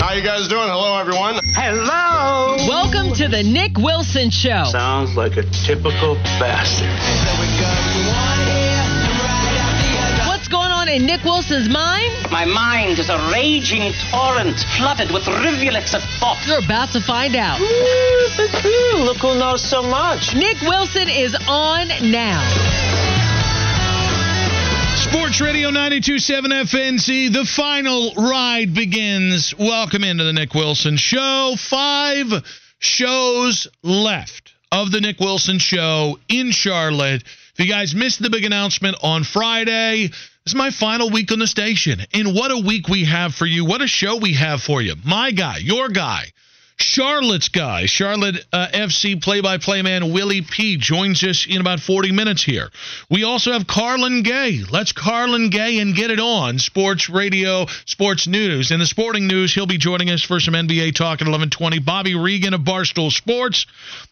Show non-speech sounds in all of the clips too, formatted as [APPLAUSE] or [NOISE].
How you guys doing? Hello, everyone. Hello. Welcome to the Nick Wilson Show. Sounds like a typical bastard. What's going on in Nick Wilson's mind? My mind is a raging torrent flooded with rivulets of thought. You're about to find out. Look who knows so much. Nick Wilson is on now. Sports Radio 92.7 FNZ, The final ride begins. Welcome into the Nick Wilson Show. Five shows left of the Nick Wilson Show in Charlotte. If you guys missed the big announcement on Friday, this is my final week on the station. And what a week we have for you. What a show we have for you. My guy, your guy. Charlotte's guy, Charlotte uh, FC play by play man Willie P joins us in about 40 minutes here. We also have Carlin Gay. Let's Carlin Gay and get it on. Sports radio, sports news. In the sporting news, he'll be joining us for some NBA talk at 1120. Bobby Regan of Barstool Sports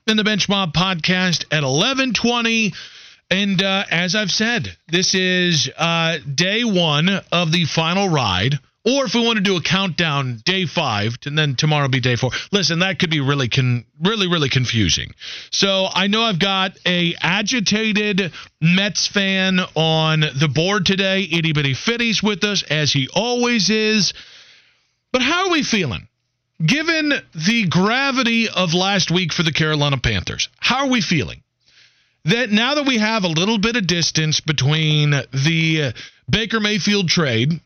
in the Bench Mob podcast at 1120. And uh, as I've said, this is uh, day one of the final ride. Or if we want to do a countdown, day five, and then tomorrow be day four. Listen, that could be really, con- really, really confusing. So I know I've got a agitated Mets fan on the board today. Itty bitty fitties with us as he always is. But how are we feeling? Given the gravity of last week for the Carolina Panthers, how are we feeling? That now that we have a little bit of distance between the Baker Mayfield trade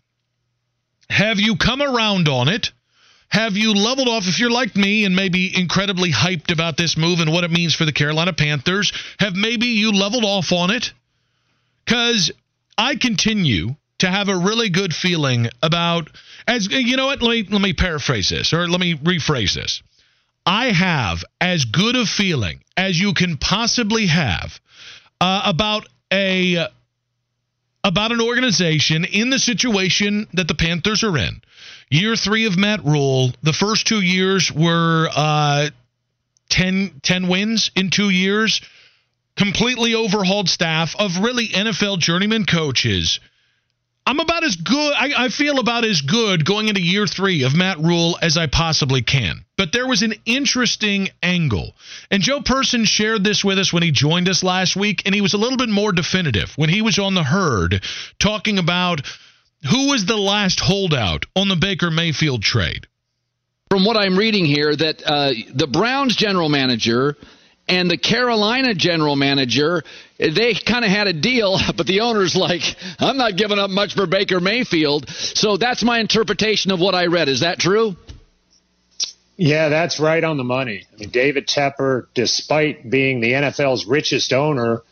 have you come around on it? Have you leveled off if you're like me and maybe incredibly hyped about this move and what it means for the Carolina Panthers? Have maybe you leveled off on it? Cuz I continue to have a really good feeling about as you know what let me let me paraphrase this or let me rephrase this. I have as good a feeling as you can possibly have uh, about a about an organization in the situation that the Panthers are in. Year three of Matt Rhule, the first two years were uh, 10, 10 wins in two years, completely overhauled staff of really NFL journeyman coaches. I'm about as good, I, I, feel about as good going into year three of Matt Rhule as I possibly can. But there was an interesting angle. And Joe Person shared this with us when he joined us last week, and he was a little bit more definitive when he was on the herd talking about who was the last holdout on the Baker Mayfield trade. From what I'm reading here, that uh, the Browns general manager and the Carolina general manager, they kind of had a deal, [LAUGHS] but the owner's like, I'm not giving up much for Baker Mayfield. So that's my interpretation of what I read. Is that true? Yeah, that's right on the money. I mean, David Tepper, despite being the NFL's richest owner,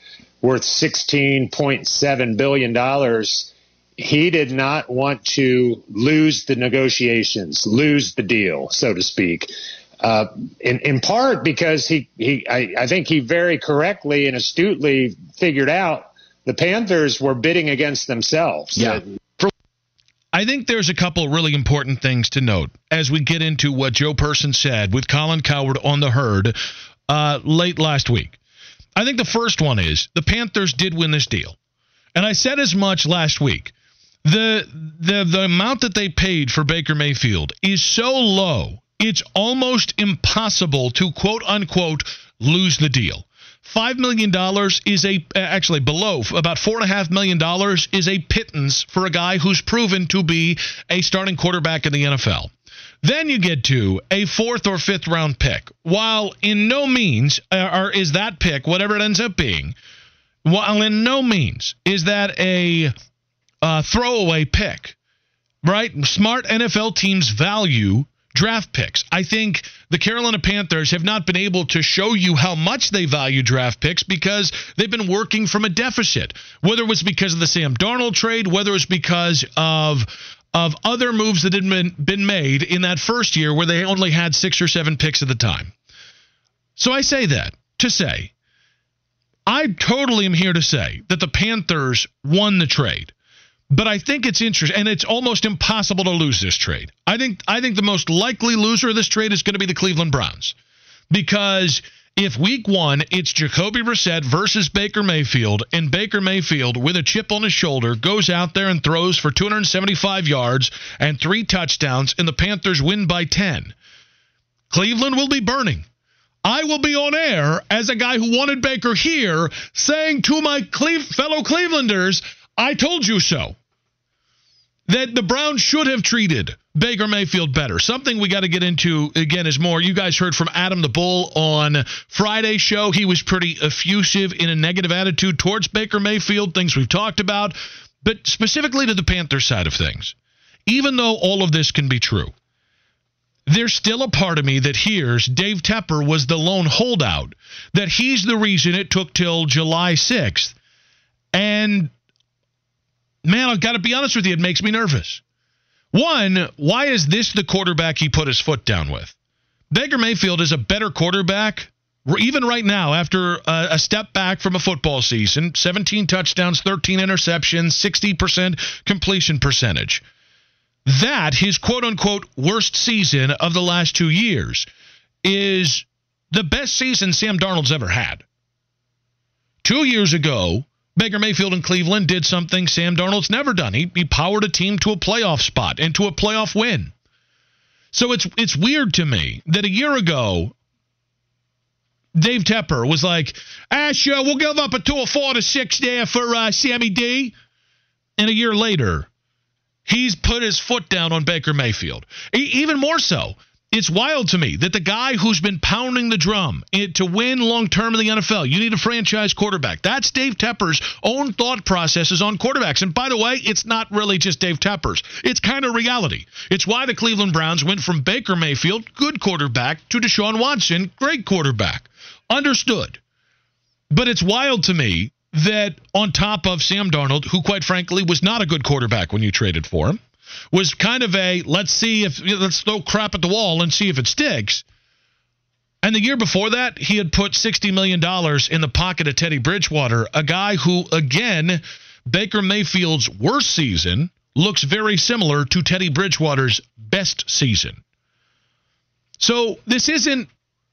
worth $16.7 billion, he did not want to lose the negotiations, lose the deal, so to speak. Uh, in, in part because he, he I, I think he very correctly and astutely figured out the Panthers were bidding against themselves. Yeah. I think there's a couple really important things to note as we get into what Joe Person said with Colin Cowherd on the herd uh, late last week. I think the first one is the Panthers did win this deal. And I said as much last week. The the the amount that they paid for Baker Mayfield is so low it's almost impossible to quote unquote lose the deal. Five million dollars is a actually below about four and a half million dollars is a pittance for a guy who's proven to be a starting quarterback in the NFL. Then you get to a fourth or fifth round pick. While in no means uh, or is that pick whatever it ends up being, while in no means is that a uh, throwaway pick, right? Smart NFL teams value draft picks. I think the Carolina Panthers have not been able to show you how much they value draft picks because they've been working from a deficit. Whether it was because of the Sam Darnold trade, whether it was because of of other moves that had been, been made in that first year where they only had six or seven picks at the time. So I say that to say, I totally am here to say that the Panthers won the trade. But I think it's interesting, and it's almost impossible to lose this trade. I think I think the most likely loser of this trade is going to be the Cleveland Browns, because if week one it's Jacoby Brissett versus Baker Mayfield, and Baker Mayfield with a chip on his shoulder goes out there and throws for 275 yards and three touchdowns, and the Panthers win by 10, Cleveland will be burning. I will be on air as a guy who wanted Baker here, saying to my Cleve- fellow Clevelanders, "I told you so." That the Browns should have treated Baker Mayfield better. Something we got to get into again is more. You guys heard from Adam the Bull on Friday's show. He was pretty effusive in a negative attitude towards Baker Mayfield, things we've talked about, but specifically to the Panthers side of things. Even though all of this can be true, there's still a part of me that hears Dave Tepper was the lone holdout, that he's the reason it took till July 6th. And man, I've got to be honest with you, it makes me nervous. One, why is this the quarterback he put his foot down with? Baker Mayfield is a better quarterback, even right now, after a, a step back from a football season 17 touchdowns, 13 interceptions, 60% completion percentage. That, his quote unquote worst season of the last two years, is the best season Sam Darnold's ever had. Two years ago, Baker Mayfield in Cleveland did something Sam Darnold's never done. He, he powered a team to a playoff spot and to a playoff win. So it's it's weird to me that a year ago, Dave Tepper was like, "Ah, we'll give up a two or four to six there for uh, Sammy D," and a year later, he's put his foot down on Baker Mayfield. E- even more so, it's wild to me that the guy who's been pounding the drum to win long term in the NFL, you need a franchise quarterback. That's Dave Tepper's own thought processes on quarterbacks. And by the way, it's not really just Dave Tepper's, it's kind of reality. It's why the Cleveland Browns went from Baker Mayfield, good quarterback, to Deshaun Watson, great quarterback. Understood. But it's wild to me that on top of Sam Darnold, who quite frankly was not a good quarterback when you traded for him, was kind of a let's see if let's throw crap at the wall and see if it sticks. And the year before that, he had put $60 million in the pocket of Teddy Bridgewater, a guy who, again, Baker Mayfield's worst season looks very similar to Teddy Bridgewater's best season. So this isn't,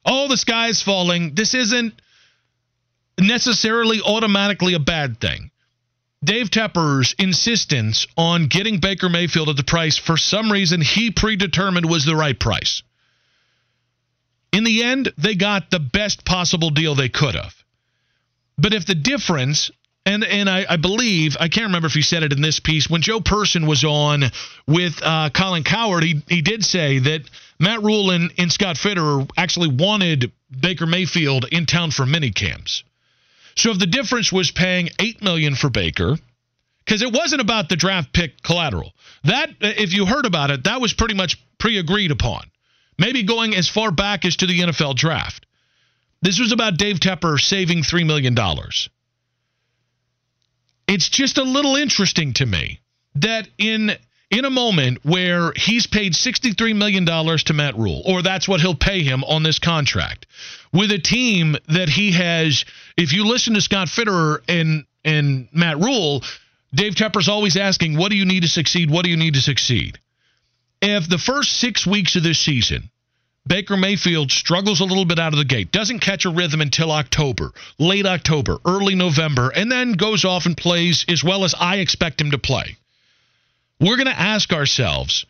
oh, the sky's falling. This isn't necessarily automatically a bad thing. Dave Tepper's insistence on getting Baker Mayfield at the price for some reason he predetermined was the right price. In the end, they got the best possible deal they could have. But if the difference, and and I, I believe I can't remember if he said it in this piece when Joe Person was on with uh, Colin Cowherd, he he did say that Matt Rhule and, and Scott Fitterer actually wanted Baker Mayfield in town for mini camps. So if the difference was paying eight million for Baker, because it wasn't about the draft pick collateral. That if you heard about it, that was pretty much pre-agreed upon. Maybe going as far back as to the NFL draft. This was about Dave Tepper saving $3 million. It's just a little interesting to me that in in a moment where he's paid $63 million to Matt Rhule, or that's what he'll pay him on this contract, with a team that he has, if you listen to Scott Fitterer and, and Matt Rhule, Dave Tepper's always asking, what do you need to succeed? What do you need to succeed? If the first six weeks of this season, Baker Mayfield struggles a little bit out of the gate, doesn't catch a rhythm until October, late October, early November, and then goes off and plays as well as I expect him to play we're going to ask ourselves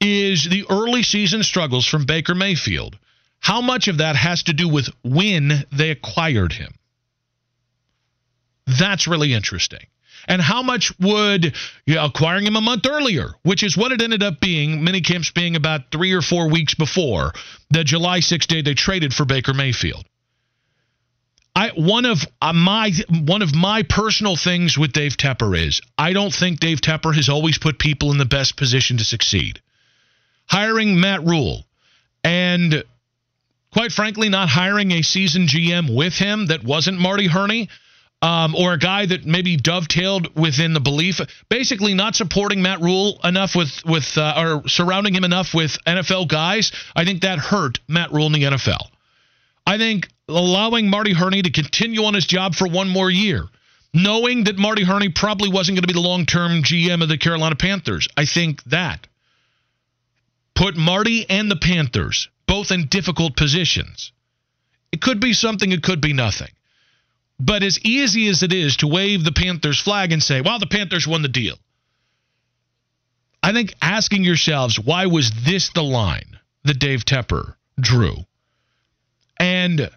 is the early season struggles from Baker Mayfield, how much of that has to do with when they acquired him? That's really interesting. And how much would you know, acquiring him a month earlier, which is what it ended up being, mini camps being about three or four weeks before the July 6th day they traded for Baker Mayfield? I one of uh, my one of my personal things with Dave Tepper is I don't think Dave Tepper has always put people in the best position to succeed. Hiring Matt Rhule and quite frankly not hiring a seasoned GM with him that wasn't Marty Hurney, um, or a guy that maybe dovetailed within the belief, basically not supporting Matt Rhule enough with with uh, or surrounding him enough with NFL guys. I think that hurt Matt Rhule in the NFL. I think allowing Marty Hurney to continue on his job for one more year, knowing that Marty Hurney probably wasn't going to be the long term GM of the Carolina Panthers. I think that put Marty and the Panthers both in difficult positions. It could be something, it could be nothing. But as easy as it is to wave the Panthers flag and say, well, the Panthers won the deal, I think asking yourselves, why was this the line that Dave Tepper drew? And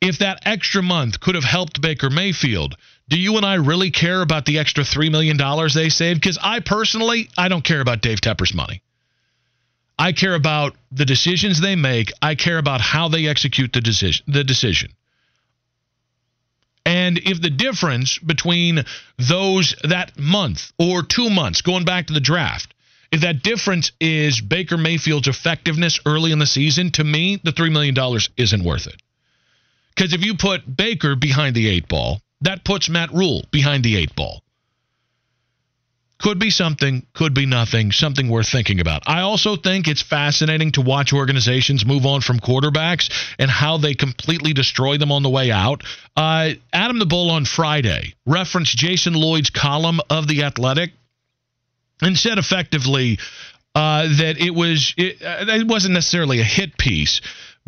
if that extra month could have helped Baker Mayfield, do you and I really care about the extra $3 million they saved? Because I personally, I don't care about Dave Tepper's money. I care about the decisions they make. I care about how they execute the decision. The decision. And if the difference between those that month or two months going back to the draft, if that difference is Baker Mayfield's effectiveness early in the season, to me, the $3 million isn't worth it. Because if you put Baker behind the eight ball, that puts Matt Rhule behind the eight ball. Could be something, could be nothing, something worth thinking about. I also think it's fascinating to watch organizations move on from quarterbacks and how they completely destroy them on the way out. Uh, Adam the Bull on Friday referenced Jason Lloyd's column of The Athletic and said effectively uh, that it was it, uh, it wasn't necessarily a hit piece,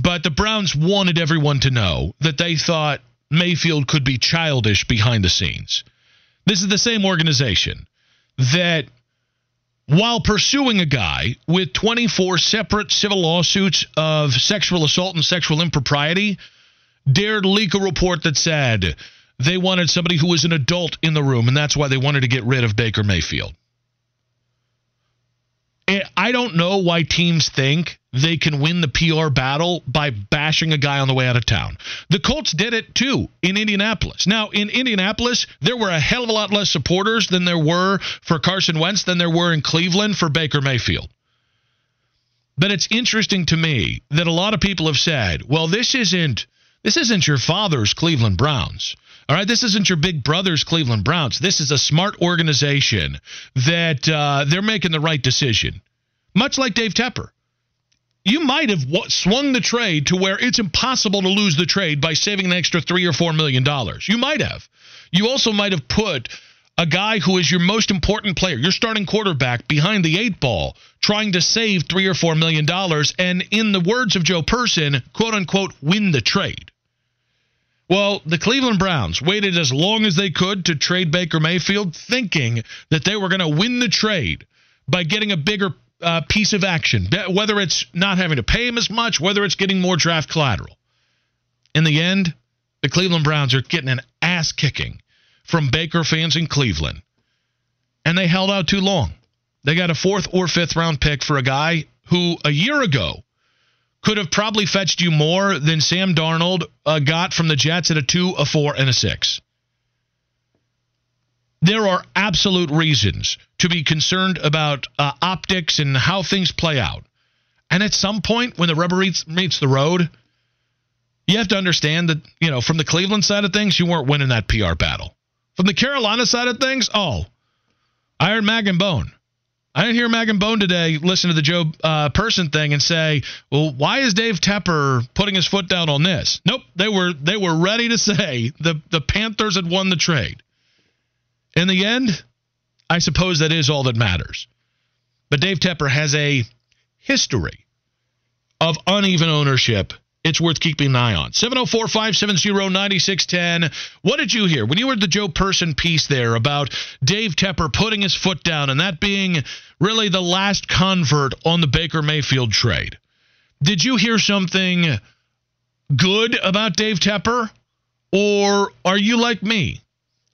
but the Browns wanted everyone to know that they thought Mayfield could be childish behind the scenes. This is the same organization that while pursuing a guy with 24 separate civil lawsuits of sexual assault and sexual impropriety, dared leak a report that said they wanted somebody who was an adult in the room, and that's why they wanted to get rid of Baker Mayfield. I don't know why teams think they can win the PR battle by bashing a guy on the way out of town. The Colts did it too in Indianapolis. Now, in Indianapolis, there were a hell of a lot less supporters than there were for Carson Wentz than there were in Cleveland for Baker Mayfield. But it's interesting to me that a lot of people have said, "Well, this isn't this isn't your father's Cleveland Browns." All right, this isn't your big brother's Cleveland Browns. This is a smart organization that uh, they're making the right decision. Much like Dave Tepper. You might have swung the trade to where it's impossible to lose the trade by saving an extra three or four million dollars. You might have. You also might have put a guy who is your most important player, your starting quarterback, behind the eight ball, trying to save three or four million dollars, and in the words of Joe Person, quote unquote, win the trade. Well, the Cleveland Browns waited as long as they could to trade Baker Mayfield, thinking that they were going to win the trade by getting a bigger uh, piece of action, whether it's not having to pay him as much, whether it's getting more draft collateral. In the end, the Cleveland Browns are getting an ass kicking from Baker fans in Cleveland. And they held out too long. They got a fourth or fifth round pick for a guy who a year ago could have probably fetched you more than Sam Darnold uh, got from the Jets at a two, a four, and a six. There are absolute reasons to be concerned about uh, optics and how things play out. And at some point, when the rubber meets, the road, you have to understand that, you know, from the Cleveland side of things, you weren't winning that PR battle. From the Carolina side of things, oh, iron, Mag and Bone. I didn't hear Mag and Bone today listen to the Joe uh, Person thing and say, "Well, why is Dave Tepper putting his foot down on this?" Nope, they were they were ready to say the the Panthers had won the trade. In the end, I suppose that is all that matters. But Dave Tepper has a history of uneven ownership it's worth keeping an eye on. 704 570 9610. What did you hear when you heard the Joe Person piece there about Dave Tepper putting his foot down and that being really the last convert on the Baker Mayfield trade? Did you hear something good about Dave Tepper? Or are you like me?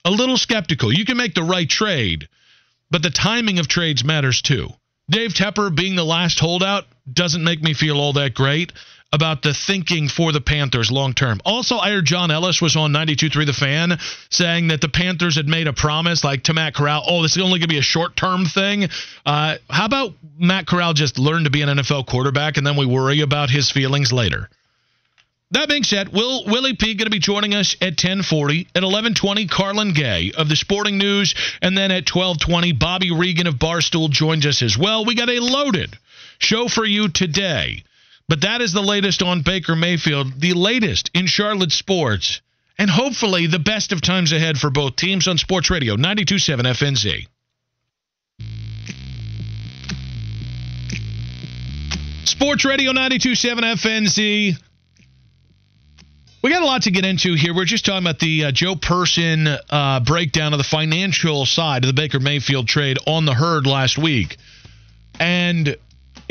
A little skeptical. You can make the right trade, but the timing of trades matters too. Dave Tepper being the last holdout doesn't make me feel all that great about the thinking for the Panthers long term. Also, I heard John Ellis was on 92.3 The Fan saying that the Panthers had made a promise, like to Matt Corral, oh, this is only going to be a short term thing. Uh, how about Matt Corral just learn to be an NFL quarterback and then we worry about his feelings later? That being said, Will Willie P going to be joining us at 10:40 at 11:20. Carlin Gay of the Sporting News, and then at 12:20, Bobby Regan of Barstool joins us as well. We got a loaded show for you today, but that is the latest on Baker Mayfield, the latest in Charlotte sports, and hopefully the best of times ahead for both teams on Sports Radio 92.7 FNZ. Sports Radio 92.7 FNZ. We got a lot to get into here. We're just talking about the uh, Joe Person uh, breakdown of the financial side of the Baker Mayfield trade on the herd last week. And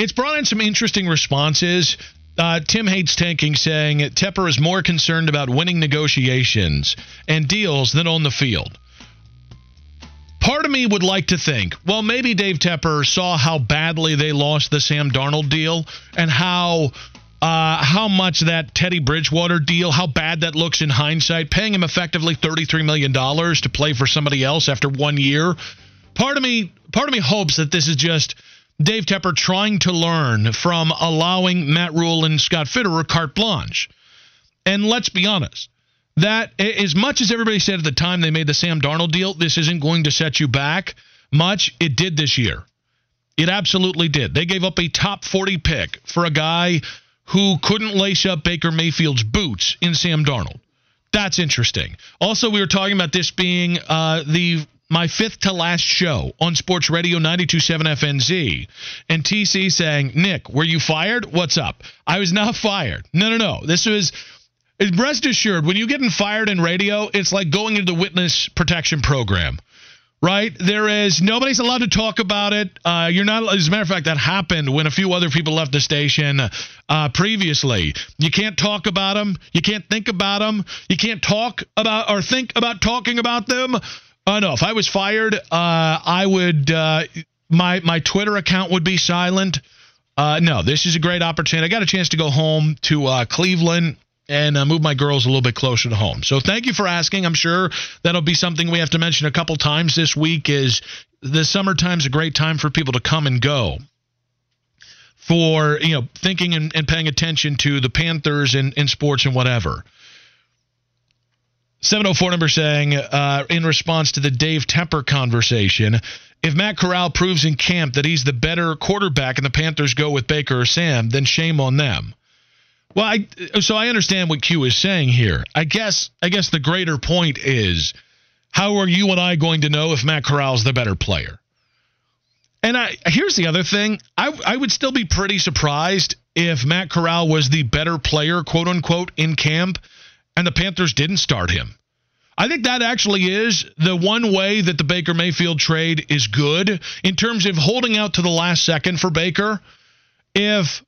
it's brought in some interesting responses. Uh, Tim hates tanking, saying Tepper is more concerned about winning negotiations and deals than on the field. Part of me would like to think, well, maybe Dave Tepper saw how badly they lost the Sam Darnold deal and how uh, how much that Teddy Bridgewater deal, how bad that looks in hindsight, paying him effectively $33 million to play for somebody else after one year. Part of me, part of me hopes that this is just Dave Tepper trying to learn from allowing Matt Rhule and Scott Fitterer carte blanche. And let's be honest, that as much as everybody said at the time they made the Sam Darnold deal, this isn't going to set you back much. It did this year. It absolutely did. They gave up a top 40 pick for a guy who couldn't lace up Baker Mayfield's boots in Sam Darnold. That's interesting. Also, we were talking about this being uh, the my fifth to last show on Sports Radio 927 FNZ. And TC saying, Nick, were you fired? What's up? I was not [LAUGHS] fired. No, no, no. This was. Rest assured, when you're getting fired in radio, it's like going into the witness protection program right? There is nobody's allowed to talk about it. Uh, you're not. As a matter of fact, that happened when a few other people left the station uh, previously. You can't talk about them. You can't think about them. You can't talk about or think about talking about them. Uh, no, if I was fired, uh, I would. Uh, my my Twitter account would be silent. Uh, no, this is a great opportunity. I got a chance to go home to uh, Cleveland and uh, move my girls a little bit closer to home. So thank you for asking. I'm sure that'll be something we have to mention a couple times this week. Is the summertime's a great time for people to come and go. For you know, thinking and, and paying attention to the Panthers and in sports and whatever. 704 number saying, uh, in response to the Dave Tepper conversation, if Matt Corral proves in camp that he's the better quarterback and the Panthers go with Baker or Sam, then shame on them. Well, I, so I understand what Q is saying here. I guess I guess the greater point is how are you and I going to know if Matt Corral's the better player? And I here's the other thing. I I would still be pretty surprised if Matt Corral was the better player, quote unquote, in camp, and the Panthers didn't start him. I think that actually is the one way that the Baker Mayfield trade is good in terms of holding out to the last second for Baker. If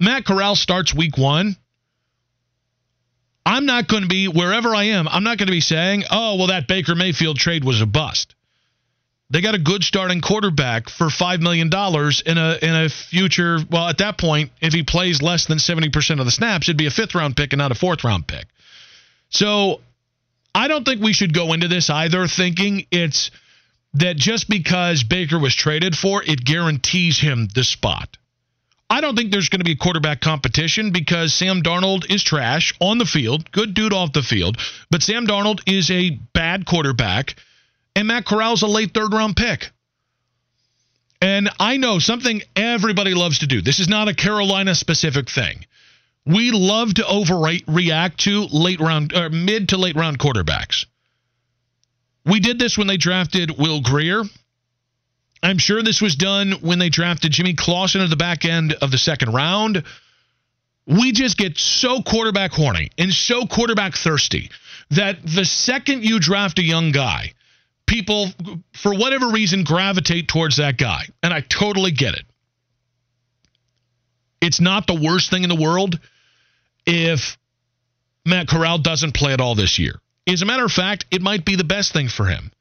Matt Corral starts week one, I'm not going to be, wherever I am, I'm not going to be saying, oh, well, that Baker Mayfield trade was a bust. They got a good starting quarterback for $5 million in a, in a future. Well, at that point, if he plays less than 70% of the snaps, it'd be a fifth round pick and not a fourth round pick. So I don't think we should go into this either thinking it's that just because Baker was traded for, it guarantees him the spot. I don't think there's going to be a quarterback competition because Sam Darnold is trash on the field, good dude off the field, but Sam Darnold is a bad quarterback, and Matt Corral's a late third round pick. And I know something everybody loves to do. This is not a Carolina specific thing. We love to overreact to late round or mid to late round quarterbacks. We did this when they drafted Will Grier. I'm sure this was done when they drafted Jimmy Clausen at the back end of the second round. We just get so quarterback horny and so quarterback thirsty that the second you draft a young guy, people, for whatever reason, gravitate towards that guy. And I totally get it. It's not the worst thing in the world if Matt Corral doesn't play at all this year. As a matter of fact, it might be the best thing for him.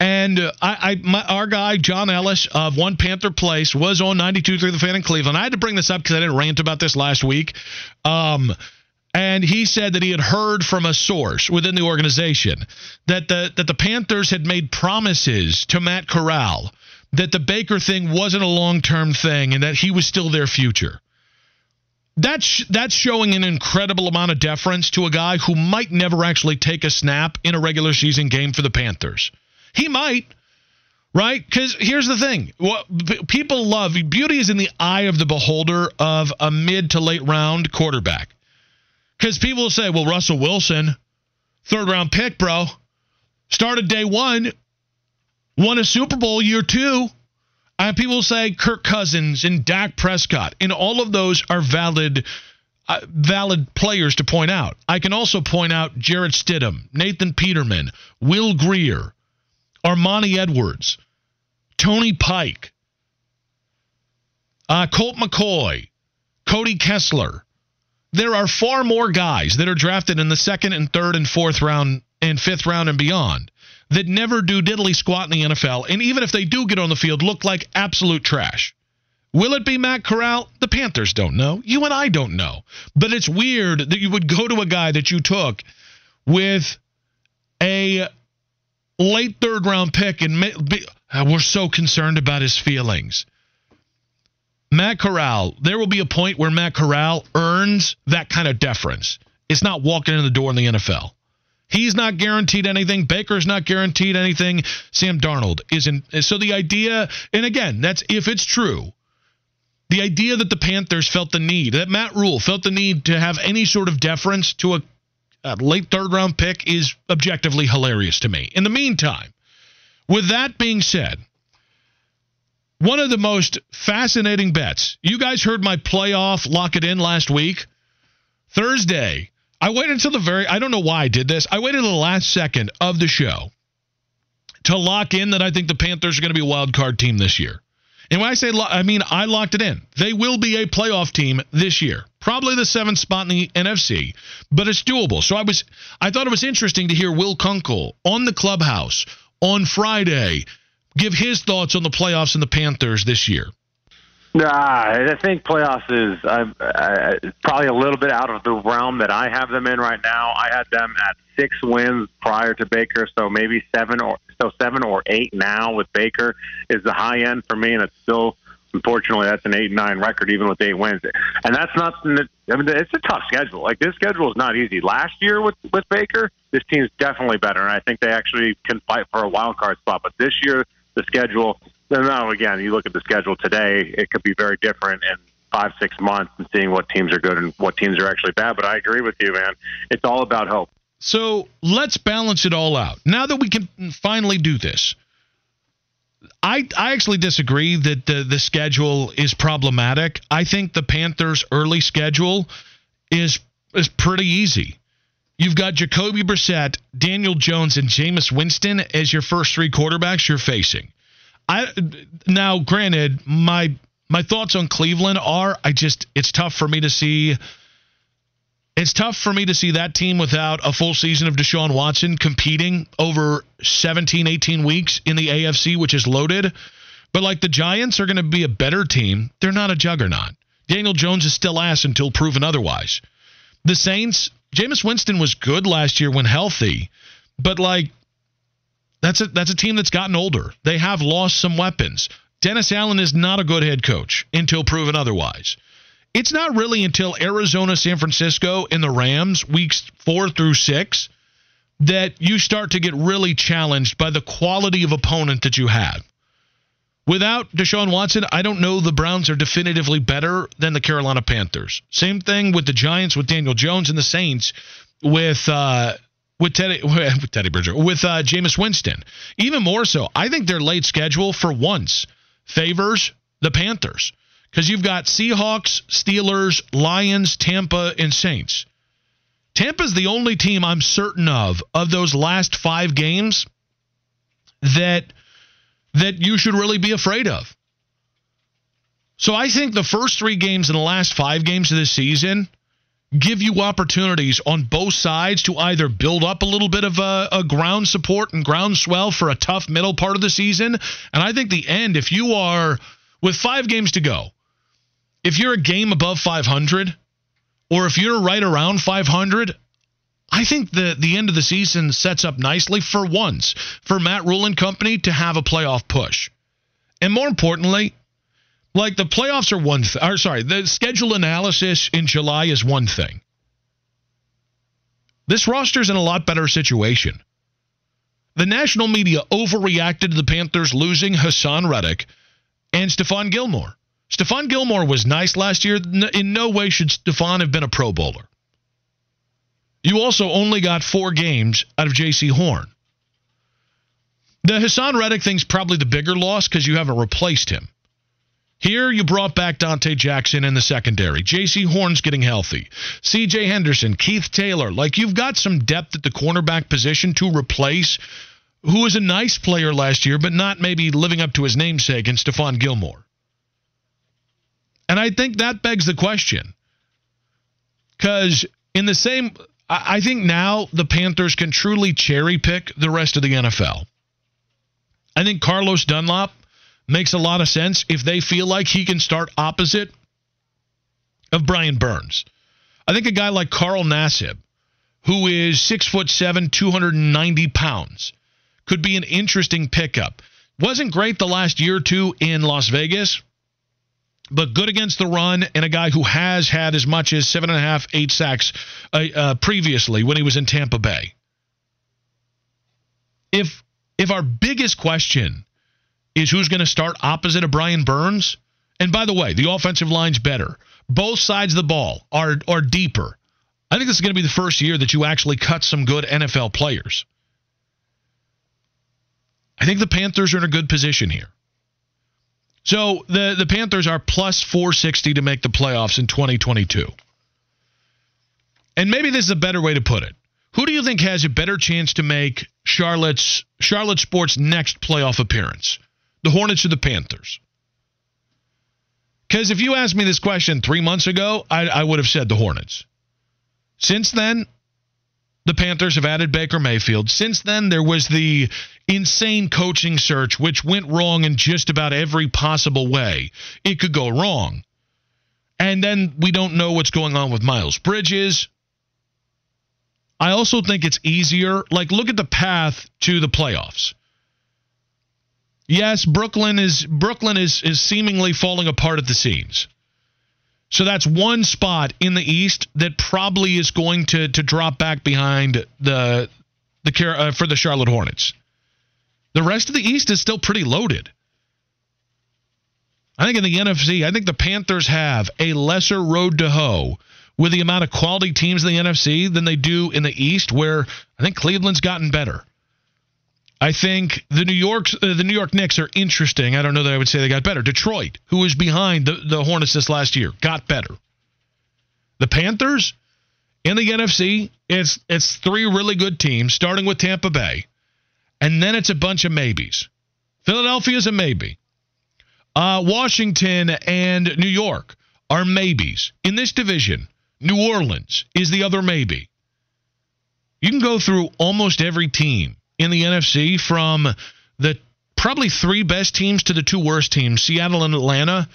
And uh, I, I my, our guy John Ellis of One Panther Place was on 92 through the fan in Cleveland. I had to bring this up because I didn't rant about this last week. Um, and he said that he had heard from a source within the organization that the that the Panthers had made promises to Matt Corral that the Baker thing wasn't a long term thing and that he was still their future. That's that's showing an incredible amount of deference to a guy who might never actually take a snap in a regular season game for the Panthers. He might, right? Because here's the thing: what people love beauty is in the eye of the beholder of a mid to late round quarterback. Because people say, "Well, Russell Wilson, third round pick, bro, started day one, won a Super Bowl year two." Uh, people say Kirk Cousins and Dak Prescott, and all of those are valid. Uh, valid players to point out. I can also point out Jarrett Stidham, Nathan Peterman, Will Grier, Armanti Edwards, Tony Pike, uh, Colt McCoy, Cody Kessler. There are far more guys that are drafted in the second and third and fourth round and fifth round and beyond that never do diddly squat in the NFL, and even if they do get on the field, look like absolute trash. Will it be Matt Corral? The Panthers don't know. You and I don't know. But it's weird that you would go to a guy that you took with a late third round pick and be, uh, we're so concerned about his feelings. Matt Corral, there will be a point where Matt Corral earns that kind of deference. It's not walking in the door in the NFL. He's not guaranteed anything. Baker's not guaranteed anything. Sam Darnold isn't. So the idea, and again, that's if it's true, the idea that the Panthers felt the need, that Matt Rhule felt the need to have any sort of deference to a, a late third round pick is objectively hilarious to me. In the meantime, with that being said, one of the most fascinating bets. You guys heard my playoff lock it in last week. Thursday, I waited until the very, I don't know why I did this. I waited until the last second of the show to lock in that I think the Panthers are going to be a wild card team this year. And when I say, I mean, I locked it in. They will be a playoff team this year. Probably the seventh spot in the NFC, but it's doable. So I was, I thought it was interesting to hear Will Kunkel on the clubhouse on Friday give his thoughts on the playoffs and the Panthers this year. Nah, I think playoffs is uh, uh, probably a little bit out of the realm that I have them in right now. I had them at six wins prior to Baker, so maybe seven or so seven or eight now with Baker is the high end for me, and it's still unfortunately that's an eight nine record even with eight wins, and that's not. I mean, it's a tough schedule. Like this schedule is not easy. Last year with with Baker, this team's definitely better, and I think they actually can fight for a wild card spot. But this year, the schedule now, again, you look at the schedule today, it could be very different in five, six months and seeing what teams are good and what teams are actually bad. But I agree with you, man. It's all about hope. So let's balance it all out. Now that we can finally do this, I I actually disagree that the the schedule is problematic. I think the Panthers' early schedule is is pretty easy. You've got Jacoby Brissett, Daniel Jones, and Jameis Winston as your first three quarterbacks you're facing. I now granted my my thoughts on Cleveland are I just it's tough for me to see it's tough for me to see that team without a full season of Deshaun Watson competing over 17 18 weeks in the AFC which is loaded. But like the Giants are going to be a better team. They're not a juggernaut. Daniel Jones is still ass until proven otherwise. The Saints, Jameis Winston was good last year when healthy, but like that's a that's a team that's gotten older. They have lost some weapons. Dennis Allen is not a good head coach until proven otherwise. It's not really until Arizona, San Francisco, and the Rams weeks 4 through 6 that you start to get really challenged by the quality of opponent that you have. Without Deshaun Watson, I don't know the Browns are definitively better than the Carolina Panthers. Same thing with the Giants with Daniel Jones and the Saints with uh, with Teddy [LAUGHS] with Teddy Bridger with uh, Jameis Winston. Even more so, I think their late schedule for once favors the Panthers because you've got Seahawks, Steelers, Lions, Tampa, and Saints. Tampa's the only team I'm certain of of those last five games that that you should really be afraid of. So I think the first three games in the last five games of this season give you opportunities on both sides to either build up a little bit of a, a, ground support and ground swell for a tough middle part of the season. And I think the end, if you are with five games to go, if you're a game above 500, or if you're right around 500, I think the the end of the season sets up nicely for once for Matt Rhule and company to have a playoff push. And more importantly, Like the playoffs are one thing. Or sorry, the schedule analysis in July is one thing. This roster's in a lot better situation. The national media overreacted to the Panthers losing Haason Reddick and Stephon Gilmore. Stephon Gilmore was nice last year. In no way should Stephon have been a Pro Bowler. You also only got four games out of Jaycee Horn. The Haason Reddick thing's probably the bigger loss because you haven't replaced him. Here you brought back Donte Jackson in the secondary. Jaycee Horn's getting healthy. CJ Henderson, Keith Taylor. Like you've got some depth at the cornerback position to replace who was a nice player last year, but not maybe living up to his namesake in Stephon Gilmore. And I think that begs the question. Because in the same I think now the Panthers can truly cherry pick the rest of the NFL. I think Carlos Dunlap makes a lot of sense if they feel like he can start opposite of Brian Burns. I think a guy like Carl Nassib, who is six foot seven, 290 pounds, could be an interesting pickup. Wasn't great the last year or two in Las Vegas, but good against the run, and a guy who has had as much as seven and a half, eight sacks uh, uh, previously when he was in Tampa Bay. If if our biggest question is who's going to start opposite of Brian Burns, and by the way, the offensive line's better. Both sides of the ball are are deeper. I think this is going to be the first year that you actually cut some good NFL players. I think the Panthers are in a good position here. So the the Panthers are plus 460 to make the playoffs in 2022. And maybe this is a better way to put it. Who do you think has a better chance to make Charlotte's Charlotte Sports next playoff appearance? The Hornets or the Panthers? Because if you asked me this question three months ago, I, I would have said the Hornets. Since then, the Panthers have added Baker Mayfield. Since then, there was the insane coaching search, which went wrong in just about every possible way it could go wrong. And then we don't know what's going on with Miles Bridges. I also think it's easier. Like, look at the path to the playoffs. Yes, Brooklyn is Brooklyn is is seemingly falling apart at the seams. So that's one spot in the East that probably is going to to drop back behind the the uh, for the Charlotte Hornets. The rest of the East is still pretty loaded. I think in the NFC, I think the Panthers have a lesser road to hoe with the amount of quality teams in the NFC than they do in the East, where I think Cleveland's gotten better. I think the New York uh, the New York Knicks are interesting. I don't know that I would say they got better. Detroit, who was behind the, the Hornets this last year, got better. The Panthers in the NFC, it's it's three really good teams, starting with Tampa Bay, and then it's a bunch of maybes. Philadelphia's a maybe. Uh, Washington and New York are maybes in this division. New Orleans is the other maybe. You can go through almost every team in the NFC from the probably three best teams to the two worst teams, Seattle and Atlanta,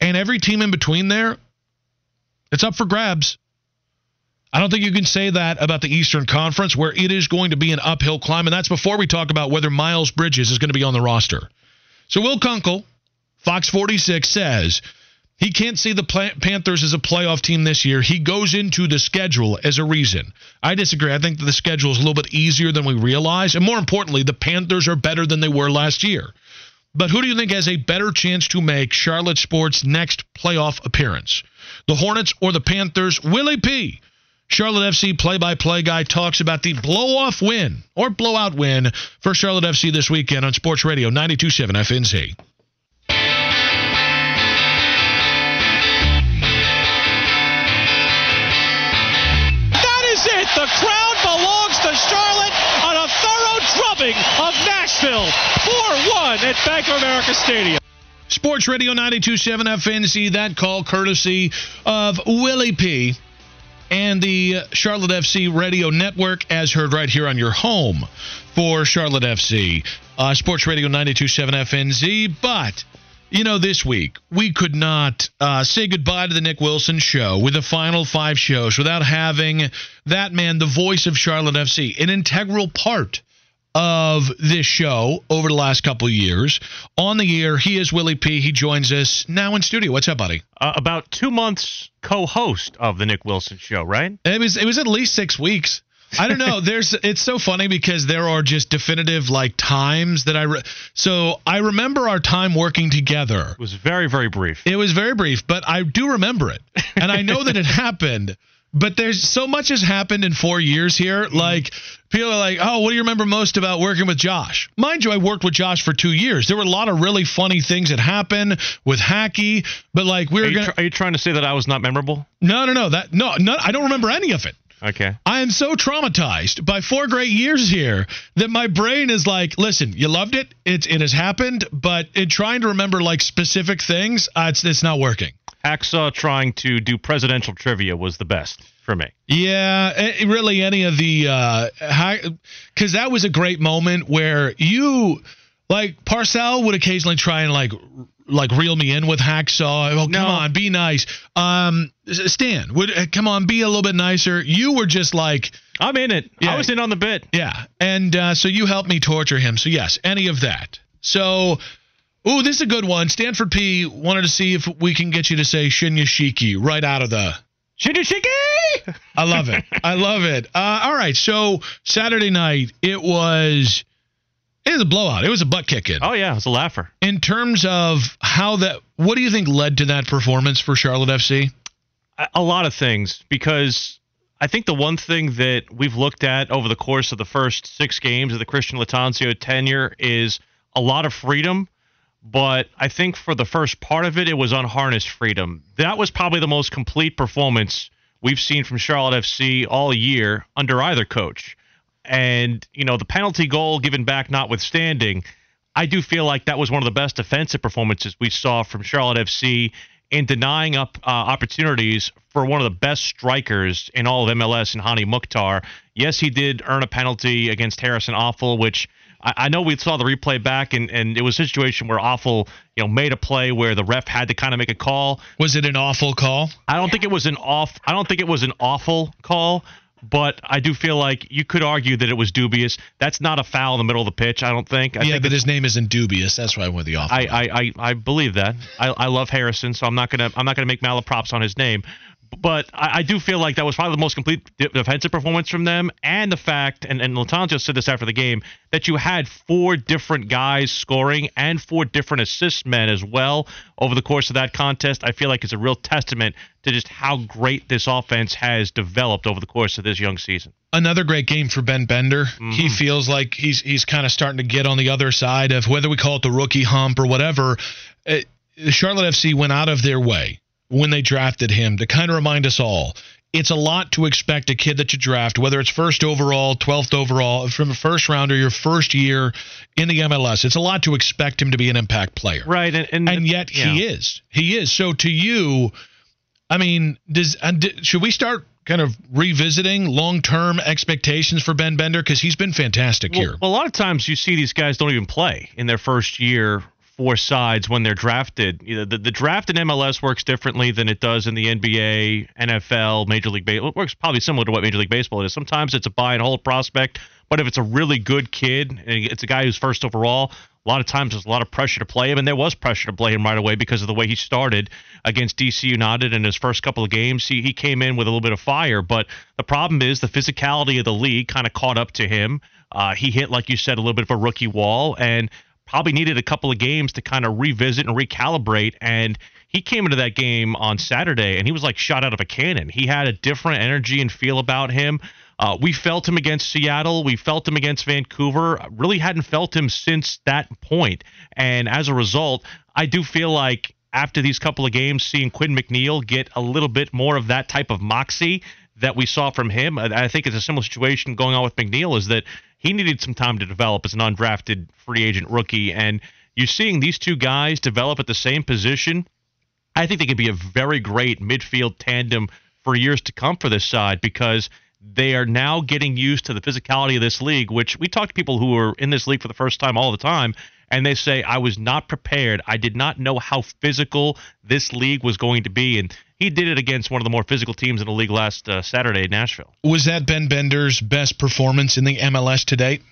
and every team in between there, it's up for grabs. I don't think you can say that about the Eastern Conference, where it is going to be an uphill climb, and that's before we talk about whether Miles Bridges is going to be on the roster. So Will Kunkel, Fox 46, says he can't see the Panthers as a playoff team this year. He goes into the schedule as a reason. I disagree. I think the schedule is a little bit easier than we realize. And more importantly, the Panthers are better than they were last year. But who do you think has a better chance to make Charlotte Sports' next playoff appearance? The Hornets or the Panthers? Willie P. Charlotte FC play by play guy talks about the blow off win or blowout win for Charlotte FC this weekend on Sports Radio 927 FNZ. The crowd belongs to Charlotte on a thorough drubbing of Nashville. 4-1 at Bank of America Stadium. Sports Radio 92.7 FNZ. That call courtesy of Willie P. and the Charlotte FC Radio Network, as heard right here on your home for Charlotte FC. Uh, Sports Radio 92.7 FNZ. But you know, this week we could not uh, say goodbye to the Nick Wilson show with the final five shows without having that man, the voice of Charlotte FC, an integral part of this show over the last couple of years. On the air, he is Willie P. He joins us now in studio. What's up, buddy? Uh, about two months co-host of the Nick Wilson Show, right? It was it was at least six weeks. I don't know. [LAUGHS] There's it's so funny because there are just definitive like times that I re- so I remember our time working together. It was very very brief. It was very brief, but I do remember it, and I know that it [LAUGHS] happened. But there's so much has happened in four years here. Like people are like, "Oh, what do you remember most about working with Josh?" Mind you, I worked with Josh for two years. There were a lot of really funny things that happened with Hacky, but like we Are you, gonna. tr- are you trying to say that I was not memorable? no, no, no. That no, no. I don't remember any of it. Okay. I am so traumatized by four great years here that my brain is like, listen, you loved it, it it has happened, but in trying to remember like specific things, uh, it's it's not working. Hacksaw trying to do presidential trivia was the best for me. Yeah, eh, really, any of the because that was a great moment where you like Parcell would occasionally try and like like reel me in with hacksaw. Oh, come No. on, be nice. Um, Stan would eh, come on, be a little bit nicer. You were just like. I'm in it. Yeah. I was in on the bit. Yeah, and uh, so you helped me torture him. So yes, any of that. So, ooh, this is a good one. Stanford P wanted to see if we can get you to say Shinyashiki right out of the. Shinjishiki! I love it. I love it. Uh, all right, so Saturday night it was. It was a blowout. It was a butt kicking. Oh yeah, it was a laugher. In terms of how that, what do you think led to that performance for Charlotte FC? a a lot of things because I think the one thing that we've looked at over the course of the first six games of the Christian Lattanzio tenure is a lot of freedom. But I think for the first part of it, it was unharnessed freedom. That was probably the most complete performance we've seen from Charlotte FC all year under either coach. And, you know, the penalty goal given back notwithstanding, I do feel like that was one of the best defensive performances we saw from Charlotte FC in denying up uh, opportunities for one of the best strikers in all of MLS in Hany Mukhtar. Yes, he did earn a penalty against Harrison Afful, which I, I know we saw the replay back, and, and it was a situation where Awful, you know, made a play where the ref had to kind of make a call. Was it an awful call? I don't think it was an off. I don't think it was an awful call, but I do feel like you could argue that it was dubious. That's not a foul in the middle of the pitch. I don't think. I yeah, think but his name isn't dubious. That's why I went the awful. I, I, I, I believe that. I, I love Harrison, so I'm not gonna I'm not gonna make malaprops on his name. But I, I do feel like that was probably the most complete de- defensive performance from them, and the fact, and and Lattanzio said this after the game, that you had four different guys scoring and four different assist men as well over the course of that contest. I feel like it's a real testament to just how great this offense has developed over the course of this young season. another great game for Ben Bender. He feels like he's he's kind of starting to get on the other side of whether we call it the rookie hump or whatever. Uh, Charlotte FC went out of their way when they drafted him to kind of remind us all. It's a lot to expect a kid that you draft, whether it's first overall, 12th overall, from a first rounder, your first year in the MLS. It's a lot to expect him to be an impact player. Right, and and, And yet he is. He is. So to you, I mean, does and d- should we start kind of revisiting long-term expectations for Ben Bender because he's been fantastic Well, here. well, a lot of times you see these guys don't even play in their first year for sides when they're drafted. You know, the, the draft in MLS works differently than it does in the NBA, NFL, Major League Baseball. It works probably similar to what Major League Baseball is. Sometimes it's a buy and hold prospect, but if it's a really good kid, and it's a guy who's first overall, a lot of times there's a lot of pressure to play him, and there was pressure to play him right away because of the way he started against DC United in his first couple of games. He, he came in with a little bit of fire, but the problem is the physicality of the league kind of caught up to him. Uh, he hit, like you said, a little bit of a rookie wall, and probably needed a couple of games to kind of revisit and recalibrate. And he came into that game on Saturday, and he was like shot out of a cannon. He had a different energy and feel about him. Uh, we felt him against Seattle. We felt him against Vancouver. Really hadn't felt him since that point. And as a result, I do feel like after these couple of games, seeing Quinn McNeill get a little bit more of that type of moxie that we saw from him, I think it's a similar situation going on with McNeill. Is that he needed some time to develop as an undrafted free agent rookie, and you're seeing these two guys develop at the same position. I think they could be a very great midfield tandem for years to come for this side because they are now getting used to the physicality of this league, which we talk to people who are in this league for the first time all the time, and they say, I was not prepared. I did not know how physical this league was going to be. And he did it against one of the more physical teams in the league last uh, Saturday in Nashville. Was that Ben Bender's best performance in the MLS to date?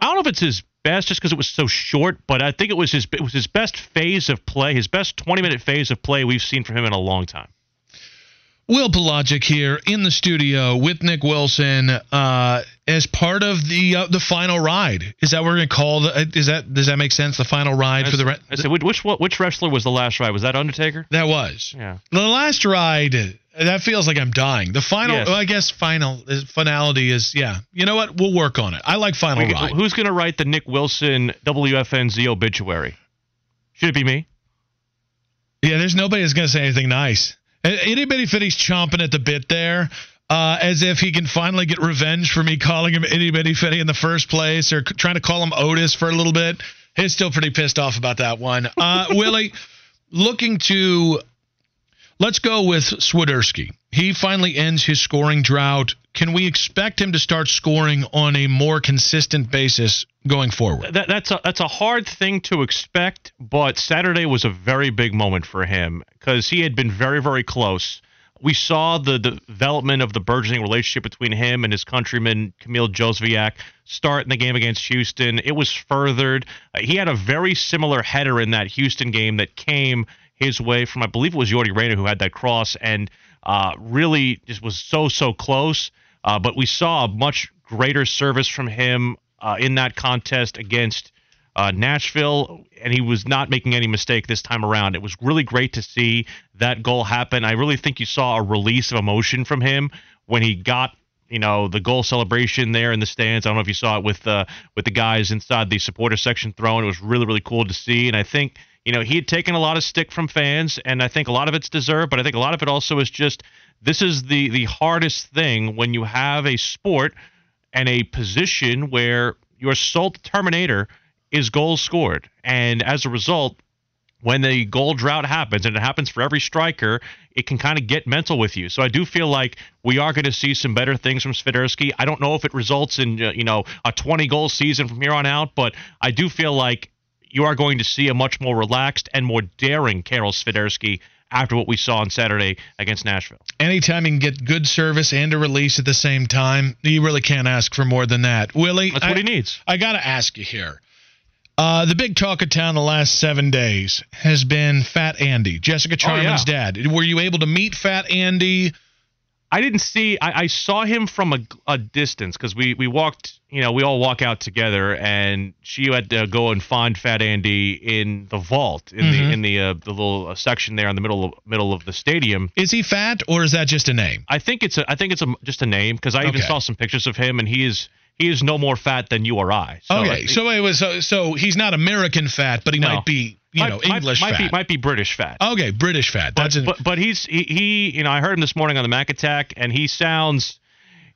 I don't know if it's his best just because it was so short, but I think it was his it was his best phase of play, his best 20 minute phase of play we've seen from him in a long time. Will Pelagic here in the studio with Nick Wilson uh, as part of the uh, the final ride. Is that what we're gonna call the? Is that does that make sense? The final ride I for the. said- I said, which which which wrestler was the last ride? Was that Undertaker? That was. Yeah. The last ride, that feels like I'm dying. The final, Yes. well, I guess final is finality is yeah. You know what? We'll work on it. I like final We- ride. Who's going to write the Nick Wilson WFNZ obituary? Should it be me? Yeah, there's nobody that's gonna say anything nice. Anybody Fitty's chomping at the bit there. Uh, as if he can finally get revenge for me calling him itty bitty fitty in the first place or trying to call him Otis for a little bit. He's still pretty pissed off about that one. Uh, [LAUGHS] Willie, looking to let's go with Swiderski. He finally ends his scoring drought. Can we expect him to start scoring on a more consistent basis going forward? That, that's a that's a hard thing to expect, but Saturday was a very big moment for him because he had been very very close. We saw the development of the burgeoning relationship between him and his countryman Kamil Jóźwiak start in the game against Houston. It was furthered. Uh, he had a very similar header in that Houston game that came his way from I believe it was Yordy Reyna who had that cross and uh, really just was so so close. Uh, but we saw a much greater service from him uh, in that contest against uh, Nashville, and he was not making any mistake this time around. It was really great to see that goal happen. I really think you saw a release of emotion from him when he got you know the goal celebration there in the stands. I don't know if you saw it with uh, with the guys inside the supporter section throwing. It was really really cool to see, and I think you know he had taken a lot of stick from fans, and I think a lot of it's deserved, but I think a lot of it also is just this is the the hardest thing when you have a sport and a position where your sole determinator is goals scored, and as a result, when the goal drought happens, and it happens for every striker, it can kind of get mental with you. So I do feel like we are going to see some better things from Swiderski. I don't know if it results in uh, you know a 20 goal season from here on out, but I do feel like you are going to see a much more relaxed and more daring Karol Swiderski after what we saw on Saturday against Nashville. Anytime you can get good service and a release at the same time, you really can't ask for more than that. Willie, That's what I, he needs. I got to ask you here. Uh, the big talk of town the last seven days has been Fat Andy, Jessica Oh, yeah. Charman's dad. Were you able to meet Fat Andy? I didn't see. I, I saw him from a, a distance because we we walked. You know, we all walk out together, and she had to go and find Fat Andy in the vault in Mhm. the in the uh, the little uh, section there in the middle of middle of the stadium. Is he fat or is that just a name? I think it's a I think it's a just a name because I even saw some pictures of him, and he is he is no more fat than you or I. So okay, so it was so, so he's not American fat, but he No. might be you know might- might- English might, fat. be might be British fat. okay, British fat. That's but, an, but but he's he, he you know I heard him this morning on the Mac Attack and he sounds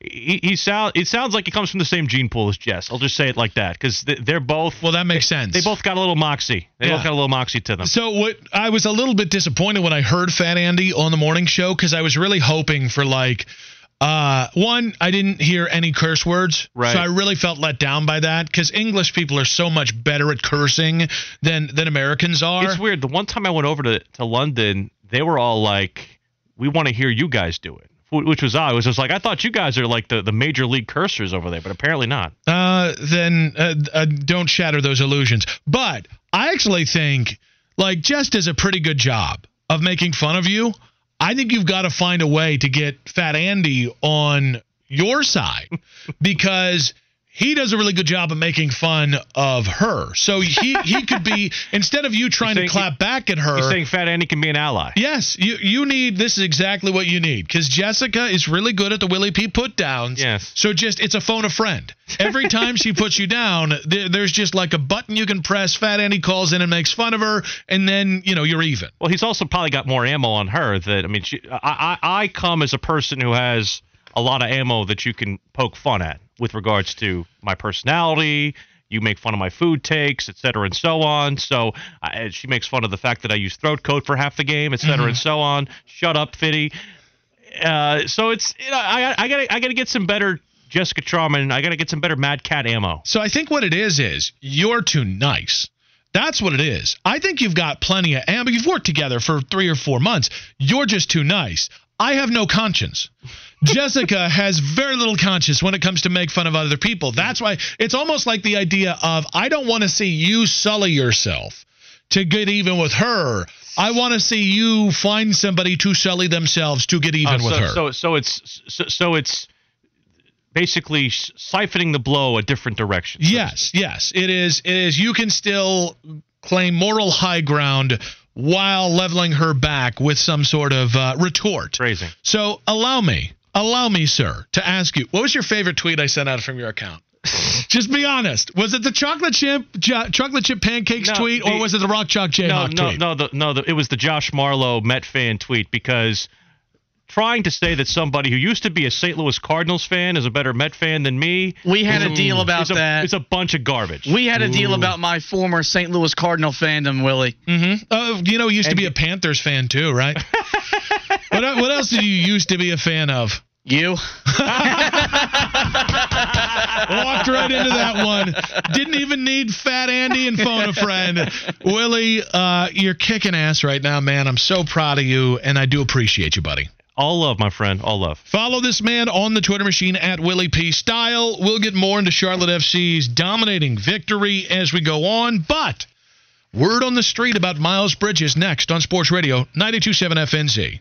he, he sound it sounds like he comes from the same gene pool as Jess. I'll just say it like that because they're both well. That makes sense. they both got a little moxie. They Yeah. both got a little moxie to them. So what I was a little bit disappointed when I heard Fat Andy on the morning show because I was really hoping for like uh one I didn't hear any curse words Right. so I really felt let down by that because English people are so much better at cursing than than Americans are. It's weird. The one time I went over to to London, they were all like, "We want to hear you guys do it." Which was odd. It was just like I thought you guys are like the, the major league cursors over there, but apparently not. uh, then uh, uh, don't shatter those illusions. But I actually think, like, Jess does a pretty good job of making fun of you. I think you've got to find a way to get Fat Andy on your side because he does a really good job of making fun of her. So he he could be [LAUGHS] instead of you trying to clap back at her. He's saying Fat Andy can be an ally. Yes, you you need this is exactly what you need because Jessica is really good at the Willie P put downs. Yes. So just it's a phone a friend. Every time she puts you down, there, there's just like a button you can press. Fat Andy calls in and makes fun of her, and then you know you're even. Well, he's also probably got more ammo on her. That I mean, she, I, I I come as a person who has a lot of ammo that you can poke fun at with regards to my personality. You make fun of my food takes, et cetera, and so on. So I, she makes fun of the fact that I use throat coat for half the game, et cetera, and so on. Shut up, Fitty. Uh, so it's you know, I I gotta I gotta get some better Jessica Charman. I gotta get some better Mad Cat ammo. So I think what it is is you're too nice. That's what it is. I think you've got plenty of ammo. You've worked together for three or four months. You're just too nice. I have no conscience. Jessica [LAUGHS] has very little conscience when it comes to make fun of other people. That's why it's almost like the idea of I don't want to see you sully yourself to get even with her. I want to see you find somebody to sully themselves to get even Uh, with her. So so it's so, so it's basically siphoning the blow a different direction. Yes, yes, it is. It is. You can still claim moral high ground while leveling her back with some sort of uh, retort. Phrasing. So allow me, allow me, sir, to ask you, what was your favorite tweet I sent out from your account? [LAUGHS] Just be honest. Was it the chocolate chip jo- chocolate chip pancakes No, tweet, or the- was it the rock chalk No, Jayhawk no, tweet? no, the, no. The, it was the Josh Marlowe Met fan tweet because trying to say that somebody who used to be a St. Louis Cardinals fan is a better Met fan than me. We had is a deal about is a, that. It's a bunch of garbage. We had a deal about my former St. Louis Cardinal fandom, Willie. Mm-hmm. Uh, you know, you used to be a Panthers fan too, right? [LAUGHS] what, what else did you used to be a fan of? You. [LAUGHS] Walked right into that one. Didn't even need Fat Andy and phone a friend. Willie, uh, you're kicking ass right now, man. I'm so proud of you, and I do appreciate you, buddy. All love, my friend. All love. Follow this man on the Twitter machine at Willie P. Style. We'll get more into Charlotte FC's dominating victory as we go on, but word on the street about Miles Bridges next on Sports Radio 927 FNZ.